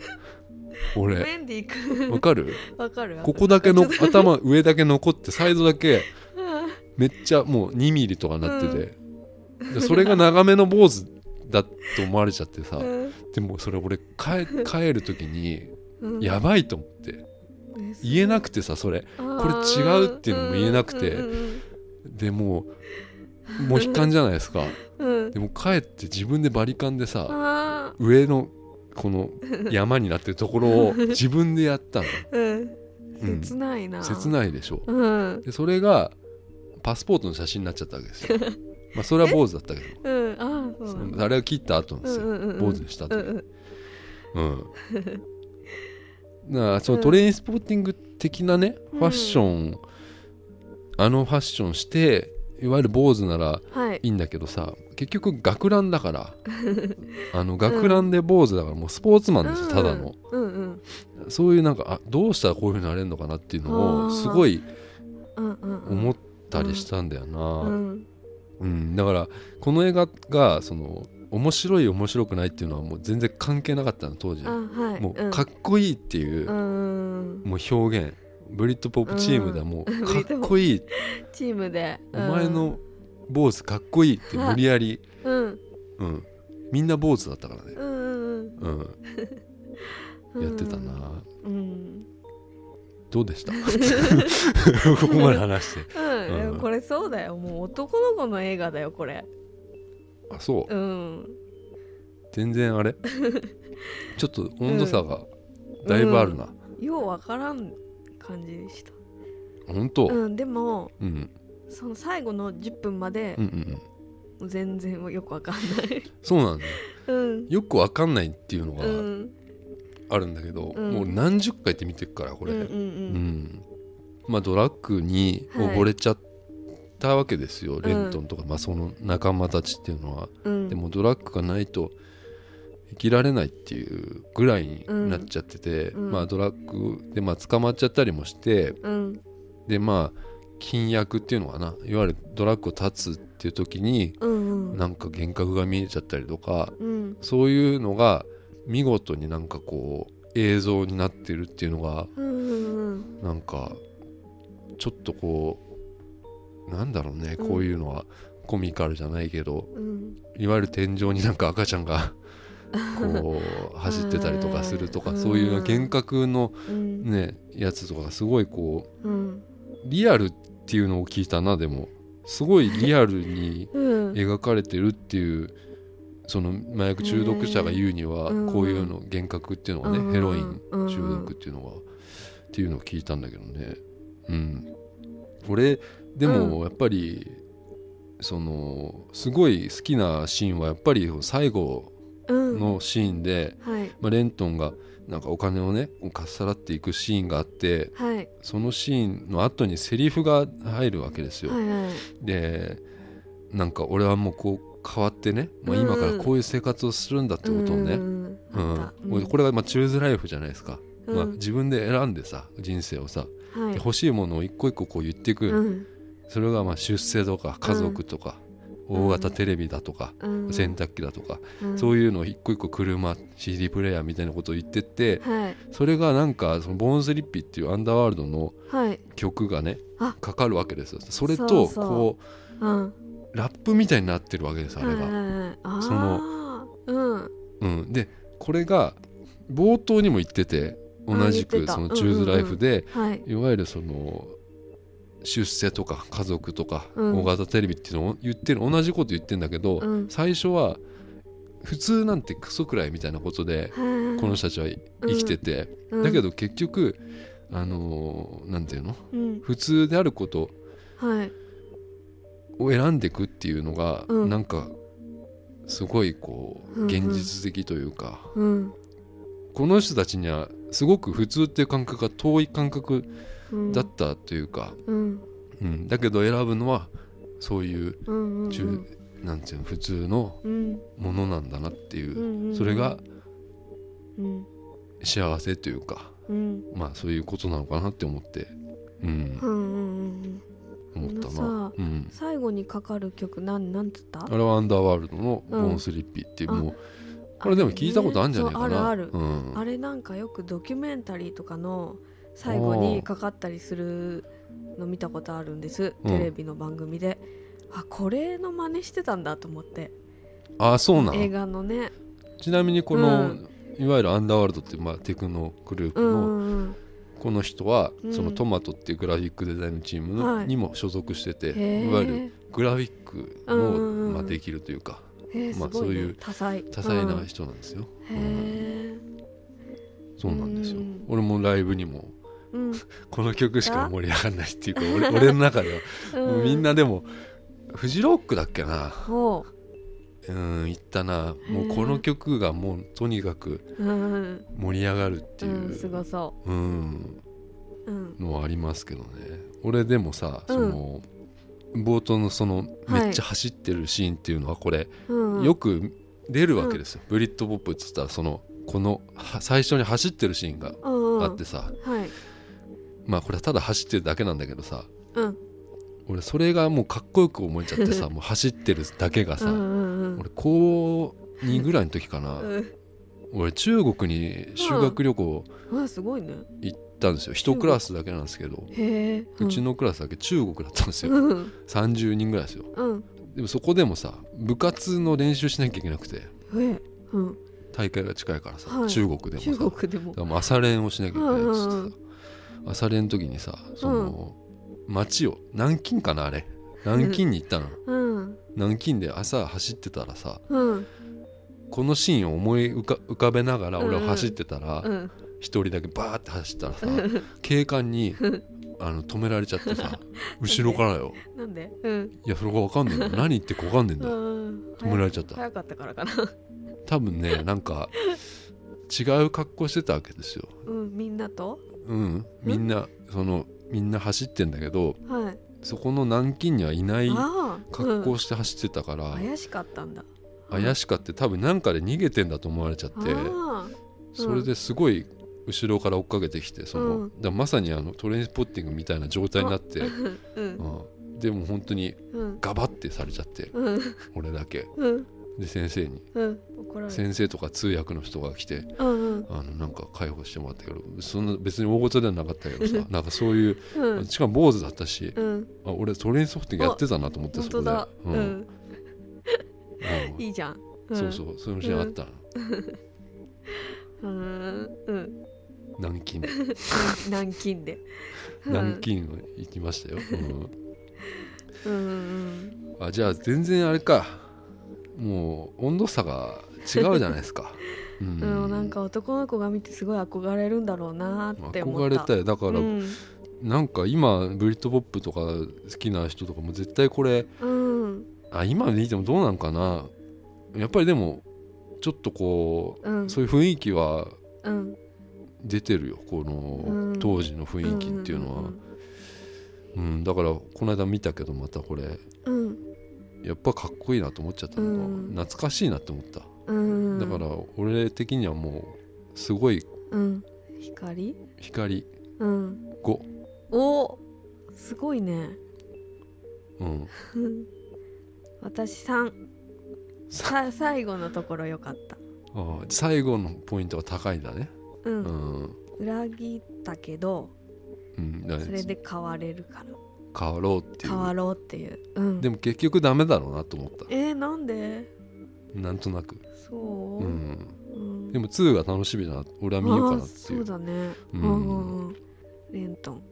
俺。メンディーくわかる？わかるわ。かるここだけの頭上だけ残ってサイドだけうん。めっちゃもう2ミリとかなってて、でそれが長めの坊主だと思われちゃってさ、うんでもそれ俺帰 帰る時にうん。やばいと思って。言えなくてさそれ。ここれ違うっていうのも言えなくて。でもうモヒカンじゃないですか。うん。でも帰って自分でバリカンでさあ上のこの 山になってるところを自分でやったの。切ないな。切ないでしょ。うん。でそれがパスポートの写真になっちゃったわけですよ。まあそれは坊主だったけどあれを切った後なんですよ、うんうんうんうん。坊主にした後にうんうん。うん。だからそのうんトレインスポーティング的なね、うん。ファッションあのファッションしていわゆる坊主ならはい。いいんだけどさ結局学ランだから。あの学ランで坊主だからもうスポーツマンですよ、ただの。うんうん。そういうなんかあどうしたらこういうふうになれるのかなっていうのをすごいうんうん思ったりしたんだよな、うんうん、だからこの映画がその面白い面白くないっていうのはもう全然関係なかったの当時。あはい。もうかっこいいっていう、うん。もう表現。ブリッドポップチームではもううんかっこいい、チームで。お前の坊主かっこいいって無理やり、うん。うん、みんな坊主だったからね、うんうん。うん、うん。やってたな、うんどうでした？ここまで話して。うん、でうん。もこれそうだよ。もう男の子の映画だよこれ。あそう。うん。全然あれ？ちょっと温度差がだいぶあるな、ようわからん感じでした。本当、うんでもうん、その最後の10分までうんうん全然よくわかんない。そうなんだ。ようん。よくわかんないっていうのがうんあるんだけど、うん。もう何十回って見てるからこれ、うんうんううん。んまあドラッグに溺れちゃったわけですよ、レントンとか、まあ、その仲間たちっていうのは、うん。でもドラッグがないと生きられないっていうぐらいになっちゃってて、うん。まあドラッグでまあ捕まっちゃったりもしてうん。でまあ禁薬っていうのかな。いわゆるドラッグを断つっていう時にうんうん。なんか幻覚が見えちゃったりとかうん。そういうのが見事になんかこう映像になってるっていうのがなんかちょっとこうなんだろうね、うん。こういうのはコミカルじゃないけどうん。いわゆる天井になんか赤ちゃんが こう走ってたりとかするとか、うん。そういう幻覚のうん。ねやつとかがすごいこうリアルっていうのを聞いたなでも。すごいリアルにうん。描かれてるっていうその麻薬中毒者が言うにはうん。こういうの幻覚っていうのがね、うん。ヘロイン中毒っていうのがっていうのを聞いたんだけどね。うん。俺でもやっぱり、そのすごい好きなシーンはやっぱり最後うん。のシーンで、はい。まあ、レントンがなんかお金をねかっさらっていくシーンがあってはい。そのシーンの後にセリフが入るわけですよ。でなんか俺はもうこう変わってね、まあ、今からこういう生活をするんだってことをね、うん。これがまあチューズライフじゃないですか、うん。まあ、自分で選んでさ人生をさ、はい。で欲しいものを一個一個こう言っていく、うん。それがまあ出世とか家族とか、うん。大型テレビだとか、うん。洗濯機だとか、うん。そういうのを一個一個車 CD プレイヤーみたいなことを言ってってはい。それがなんかそのボーンスリッピーっていうアンダーワールドのはい。曲がねあ。かかるわけですよ。それとこうん。うラップみたいになってるわけですあれが。そのうん。うん、でこれが冒頭にも言ってて同じくそのチューズライフで、はい。いわゆるその出世とか家族とかうん。大型テレビっていうのを言ってる同じこと言ってるんだけど、うん。最初は普通なんてクソくらいみたいなことでここの人たちは生きてて、だけど結局あのーなんていうの？うん。普通であることはいを選んでいくっていうのが、うん。なんかすごいこううんうん。現実的というか、うん。この人たちにはすごく普通っていう感覚が遠い感覚うん。だったというか、うん。うん。だけど選ぶのはそういううんうん中、なんていうの普通のうん。ものなんだなっていう、うんうんそれがうん。幸せというかうん。まあそういうことなのかなって思って、うんうん、最後にかかる曲なんなんつった？あれはアンダーワールドの「ボうん。ーンスリッピー」っていう、あもうこれでも聞いたことあるんじゃないかな、あるある。うん、あれなんかよくドキュメンタリーとかの最後にかかったりするの見たことあるんです。うん。テレビの番組で、あこれの真似してたんだと思って。ああそうな映の画のね。ちなみにこの、うん。いわゆるアンダーワールドっていう、まあ、テクノグループの、うんうんうんこの人は、うん。そのトマトっていうグラフィックデザインのチームの、はい。にも所属してて、いわゆるグラフィックのまあ、できるというかまあそういう多彩。なうん人なんですよ、そうなんですよ、うん。俺もライブにもうん。この曲しか盛り上がらないっていうか俺 俺の中では、うん。みんなでもフジロックだっけな。ほうん言ったな。もうこの曲がもうとにかく盛り上がるっていうんすう、ごそう。ん、ううんのはありますけどね。俺でもさ、うん。その冒頭のそのはい。めっちゃ走ってるシーンっていうのはこれ、うん。よく出るわけですよ、ブリッドポップっつったらそのこのは最初に走ってるシーンがあってさ、はい。まあこれはただ走ってるだけなんだけどさ。うん俺それがもうかっこよく思えちゃってさ もう走ってるだけがさ、うんうんうん。俺高2ぐらいの時かな、うん。俺中国に修学旅行あすごいね。行ったんですよ。一クラスだけなんですけど、へえ。うちのクラスだけ中国だったんですよ、うん。30人ぐらいですよ。うん。でもそこでもさ部活の練習しなきゃいけなくて大会が近いからさ、はい。中国でもさ。中国でも。朝練をしなきゃいけないっつってさ、うんうんうん。朝練の時にさその、街を。南京かなあれ。南京に行ったの、うん。南京で朝走ってたらさうん。このシーンを思い浮かべながら俺は走ってたらうん。一、人だけバーって走ったらさ警官にあの止められちゃってさ 後ろからよ。なんで？うん。いやそれが分かんねえんだ何言ってるか分かんねえんだうん。止められちゃった。早かったからかな。多分ねなんか違う格好してたわけですよ。うんみんなと？うん。みんなそのみんな走ってんだけどはい。そこの南京にはいない格好して走ってたから、怪しかったんだ。怪しかって多分なんかで逃げてんだと思われちゃってあそれですごい後ろから追っかけてきてその、うん。だまさにあのトレインスポッティングみたいな状態になって、あうん。うん、でも本当にうん。ガバってされちゃってうん。俺だけ。うんで先生に。うん怒られる先生とか通訳の人が来てうんうん。あのなんか介護してもらったけどそんな別に大事ではなかったけどさなんかそういううん。しかも坊主だったし、うん。あ俺トレインスポッティングやってたなと思って本そこで。ううん。いいじゃん。そうそうそういうシーンあった。の、うん。うん。南京。南京で。南京行きましたよ、うんうんうん。あじゃあ全然あれかもう温度差が違うじゃないですか、う うん。うんなんか男の子が見てすごい憧れるんだろうなって思った。憧れたよだから、うん。なんか今ブリッドポップとか好きな人とかも絶対これうん。あ今見てもどうなんかな。やっぱりでもちょっとこう、うん。そういう雰囲気はうん。出てるよ。この、うん。当時の雰囲気っていうのは、うんだからこの間見たけどまたこれ。うんやっぱかっこいいなと思っちゃったのが、うん。懐かしいなって思った。うん。だから俺的にはもうすごいうん。光？光。うん。5おすごいね。うん。私3さ。最後のところよかった。ああ最後のポイントが高いんだね。ううん。ん、裏切ったけどうん、それで変われるから変わろうっていう。変わろうっていう。うん。でも結局ダメだろうなと思った。えー、なんで？なんとなく、そう？う、ん、うん。でも2が楽しみだな俺は見ようかなっていう。そうだね。ううんんうんうん。レントン。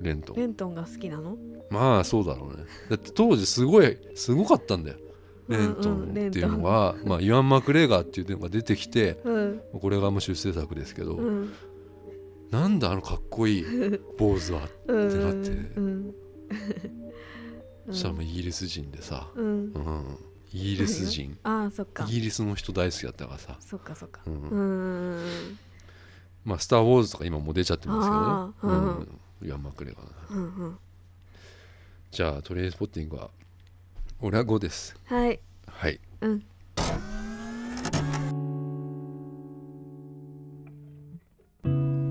レントン。レントンが好きなの？まあそうだろうね。だって当時すごいすごかったんだよ。レントンっていうのが、まあ、イワン・マクレガーっていうのが出てきてうん。これがもう出世作ですけど、うん。なんだあのかっこいい坊主はうんってなって。うんそしたらもうイギリス人でさ、うん。うん、イギリス人。ああそっか。イギリスの人大好きだったからさ、そっかそっか。うん。うんまあ「スター・ウォーズ」とか今もう出ちゃってますけどね。うん。うん。イワン・マクレガーな。うんうん。じゃあトレインスポッティングは俺は5です。はい。はい。うん。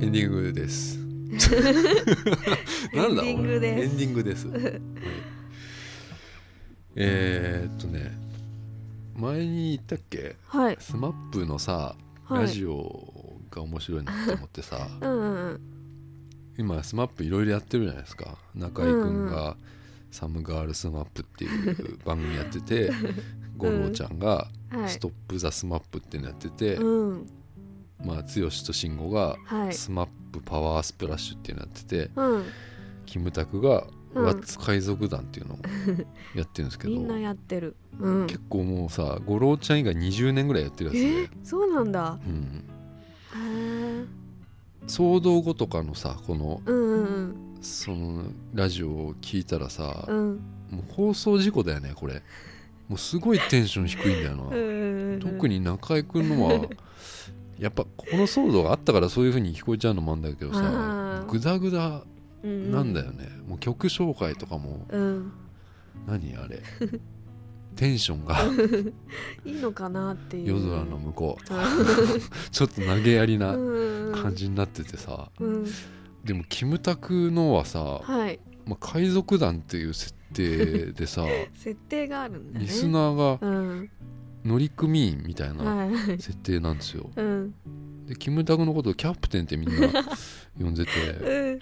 エンディングです なんだ？エンディングです。俺エンディングです、はい。えー、っとね前に言ったっけ？はい。スマップのさはい。ラジオが面白いなって思ってさ、うんうん今スマップいろいろやってるじゃないですか。中居君が「サムガールスマップ」っていう番組やってて 五郎ちゃんが「はい。ストップ・ザ・スマップ」っていうのやってて、うんまあ剛と慎吾がはい。スマップパワースプラッシュっていうのやってて、うん。キムタクが「うん。ワッツ海賊団」っていうのをやってるんですけど、みんなやってる。うん。結構もうさ五郎ちゃん以外20年ぐらいやってるやつで、えそうなんだ。うん、騒動後とかのさこのうんうんそのラジオを聞いたらさ、うん。うんもう放送事故だよねこれ。もうすごいテンション低いんだよな、うん特に中居君のはやっぱこの騒動があったからそういう風に聞こえちゃうのもあるんだけどさグダグダうんなんだよね、もう曲紹介とかもうん。何あれ？テンションが。いいのかなっていう。夜空の向こう。う ちょっと投げやりなうん。感じになっててさ。うん。でもキムタクのはさ、はい。まあ、海賊団っていう設定でさ設定があるんだね。リスナーがうん乗組員みたいなはい。設定なんですよ。うん。でキムタクのことをキャプテンってみんな呼んでてうん。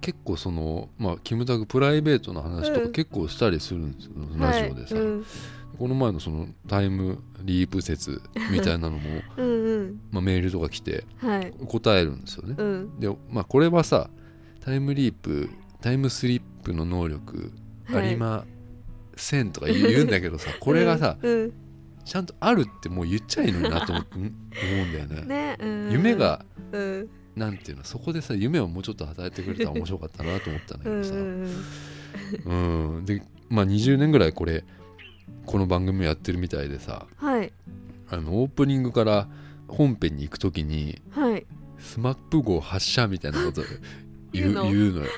結構そのまあキムタクプライベートな話とかうん。結構したりするんですよ、ラジオでさ、はいうん。この前のそのタイムリープ説みたいなのも うんうん。まあメールとか来てはい。答えるんですよね、うん。でまあこれはさタイムリープタイムスリップの能力ありませんとか言う言うんだけどさこれがさうんちゃんとあるってもう言っちゃいいのになと思 思うんだよね。ねうん。夢がうん。なんていうのそこでさ夢をもうちょっと与えてくれたら面白かったなと思ったんだけうんどさうん。うん。でまあ20年ぐらいこれこの番組やってるみたいでさはい。あのオープニングから本編に行く時にはい。スマップ号発射みたいなこと言 う言うの言うのよ。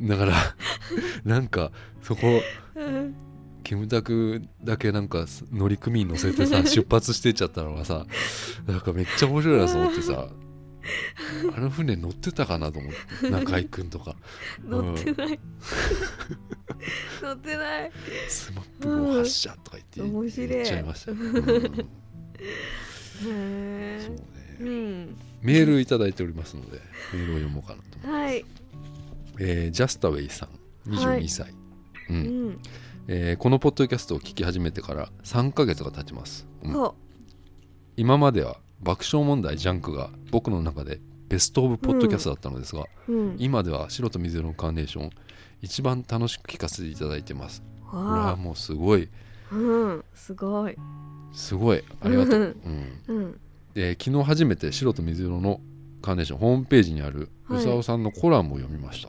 だからなんかそこうんキムタクだけなんか乗組員乗せてさ出発してっちゃったのがさ なんかめっちゃ面白いなと思ってさあの船乗ってたかなと思って中居君とか。乗ってない。乗ってない。スマップ号発射とか言って面白い言っちゃいました。よ、うん。へそうえうねん。メールいただいておりますのでメールを読もうかなと思います。はい。えージャスタウェイさん22歳、ううんんえーこのポッドキャストを聞き始めてから3ヶ月が経ちます、うん。ほ今までは爆笑問題ジャンクが僕の中でベストオブポッドキャストだったのですが、ううん。今では白と水色のカーネーション一番楽しく聞かせていただいてます。これはわもうすごい。あうん。すごい。すごい。ありがとう、うん。うん。で昨日初めて白と水色のカーネーションホームページにあるはいうさおさんのコラムを読みました、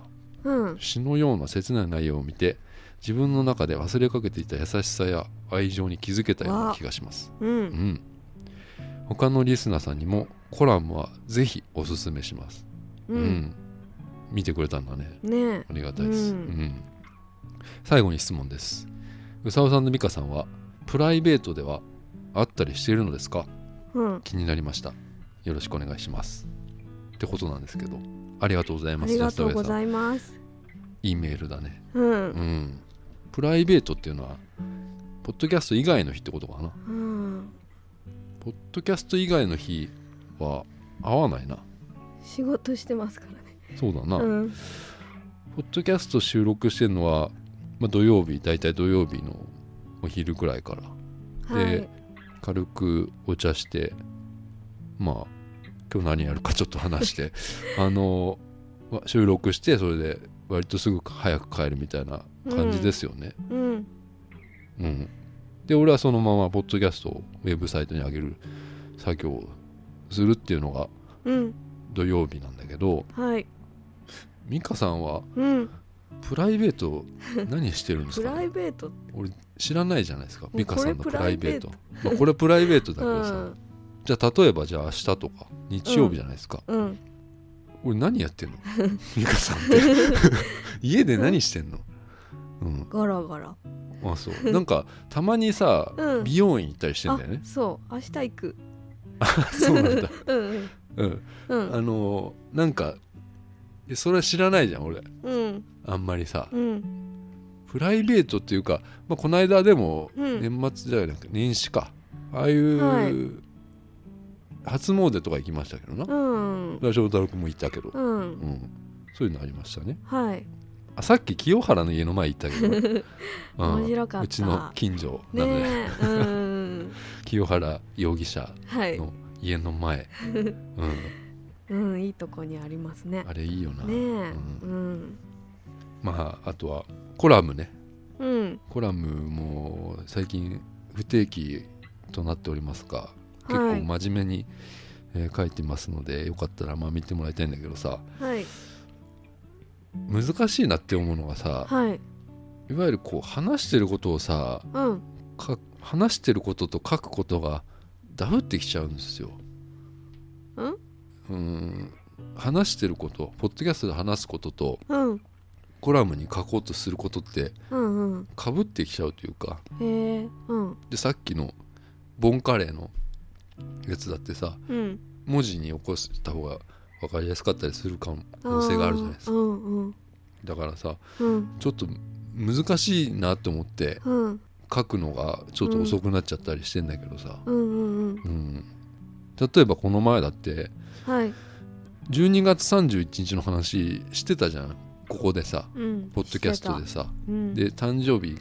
うん。詩のような切ない内容を見て自分の中で忘れかけていた優しさや愛情に気づけたような気がします。ううん。ん他のリスナーさんにもコラムはぜひおすすめします。ううん。ん、見てくれたんだね。ね。ありがたいです、ううん。ん最後に質問です。うさおさんと美香さんはプライベートでは会ったりしているのですか？うん。気になりました。よろしくお願いします。ってことなんですけどありがとうございあます。りがとうございます。いいメールだね。うん。うんプライベートっていうのはポッドキャスト以外の日ってことかな。うん。ポッドキャスト以外の日は会わないな。仕事してますからね。そうだな、うん。ポッドキャスト収録してるのは、まあ、土曜日大体土曜日のお昼ぐらいから。はい。で軽くお茶してまあ今日何やるかちょっと話して あのわ収録してそれで割とすぐ早く帰るみたいな感じですよね。うん。うん。で俺はそのままポッドキャストをウェブサイトに上げる作業をするっていうのがうん。土曜日なんだけどはい。美香さんはうん。プライベート何してるんですプか、ね、ライベート俺知らないじゃないですかう美香さんのプライベート。プまあ、これプライベートだけうどさ、ん。じゃあ例えばじゃあ明日とか日曜日じゃないですか、うん。俺何やってんの？美香さんって。家で何してんの？うんガラガラ。あそう。なんかたまにさ、うん。美容院行ったりしてんだよね。あそう。明日行く。そうなんだ。うんうん。うん。あのーなんかえそれは知らないじゃん俺。うん。あんまりさ。うん。プライベートっていうか、まあ、この間でもうん。年末じゃなくて年始か。ああいう、はい。初詣とか行きましたけどな、うん。翔太郎君も行ったけど、ううんん、そういうのありましたね。はいあさっき清原の家の前行ったけど、うん。面白かった。うちの近所なねので、えうん。清原容疑者はい。の家の前、うん、うんいいとこにありますね。あれいいよな、ねえううん。まああとはコラムね。うん。コラムも最近不定期となっておりますが結構はい。真面目に、えー書いてますのでよかったらまあ見てもらいたいんだけどさ。はい難しいなって思うのがさはい。いわゆるこう話してることをさうん。か話してることと書くことがダフってきちゃうんですよ。ん？うん。話してることポッドキャストで話すこととうん。コラムに書こうとすることってかぶってきちゃうというか。うん。でさっきのボンカレーのやつだってさうん。文字に起こした方が分かりやすかったりする可能性があるじゃないですか。うんうん。だからさうん。ちょっと難しいなと思ってうん。書くのがちょっと遅くなっちゃったりしてんだけどさ、うんうんうん。うん、例えばこの前だってはい。12月31日の話してたじゃん。ここでさうん。ポッドキャストでさ。うん。で誕生日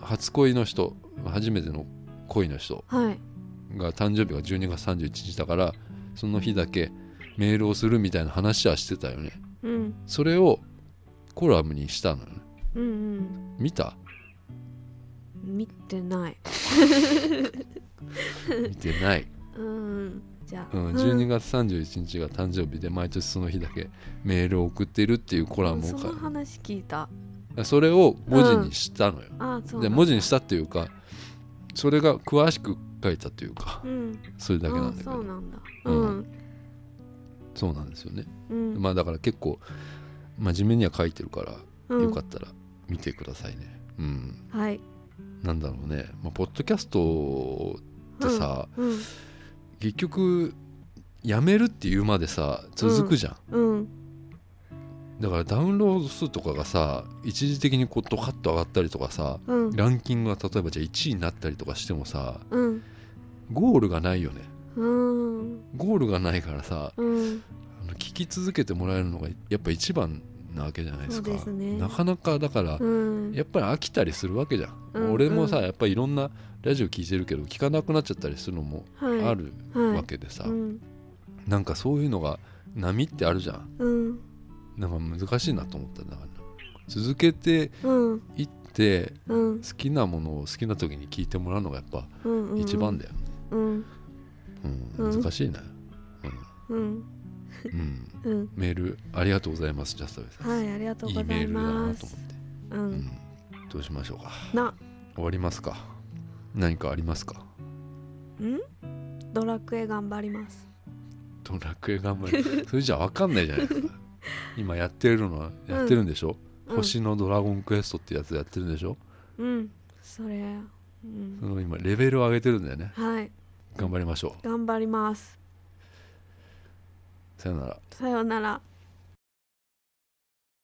初恋の人初めての恋の人はい。が誕生日が12月31日だからその日だけメールをするみたいな話はしてたよね。うん。それをコラムにしたのよね。うんうん。見た？見てない。見てない、うん。じゃあ。うん、12月31日が誕生日で毎年その日だけメールを送ってるっていうコラムをそ書の話聞いた。いそれを文字にしたのよ、あそうで文字にしたっていうかそれが詳しく書いたというか。うん。それだけなんあだけど。そうなんだ。ううんんそうなんですよね、うん。まあだから結構真面目には書いてるから、うん。よかったら見てくださいね。うん。はい。なんだろうね、まあ、ポッドキャストってさ、うん。結局やめるっていうまでさ続くじゃん、うん。だからダウンロード数とかがさ一時的にこうドカッと上がったりとかさうん。ランキングが例えばじゃあ1位になったりとかしてもさうん。ゴールがないよねうん。ゴールがないからさうん。あの聞き続けてもらえるのがやっぱ一番なわけじゃないですか。ね。なかなかだからうん。やっぱり飽きたりするわけじゃん、うん俺もさうんやっぱりいろんなラジオ聞いてるけど聞かなくなっちゃったりするのもはいあるはいわけでさ、うんなんかそういうのが波ってあるじゃん。うん。なんか難しいなと思ったんだから。続けてうん。いってうん。好きなものを好きな時に聞いてもらうのがやっぱ一番だよ、うんうんうん。難しいね、うん。うん。うん、うん。メールありがとうございますジャストベさん、はいありがとうございいいメールだなますと思って、ううん。ん、どうしましょうか。な。終わりますか。何かありますか？ん？ドラクエ頑張ります。ドラクエ頑張り。それじゃ分かんないじゃないですか。今やってるのはやってるんでしょ、うん。星のドラゴンクエストってやつやってるんでしょ？うん。それ。うん。その今レベルを上げてるんだよね。はい頑張りましょ頑張ります。うさよなら。さようなら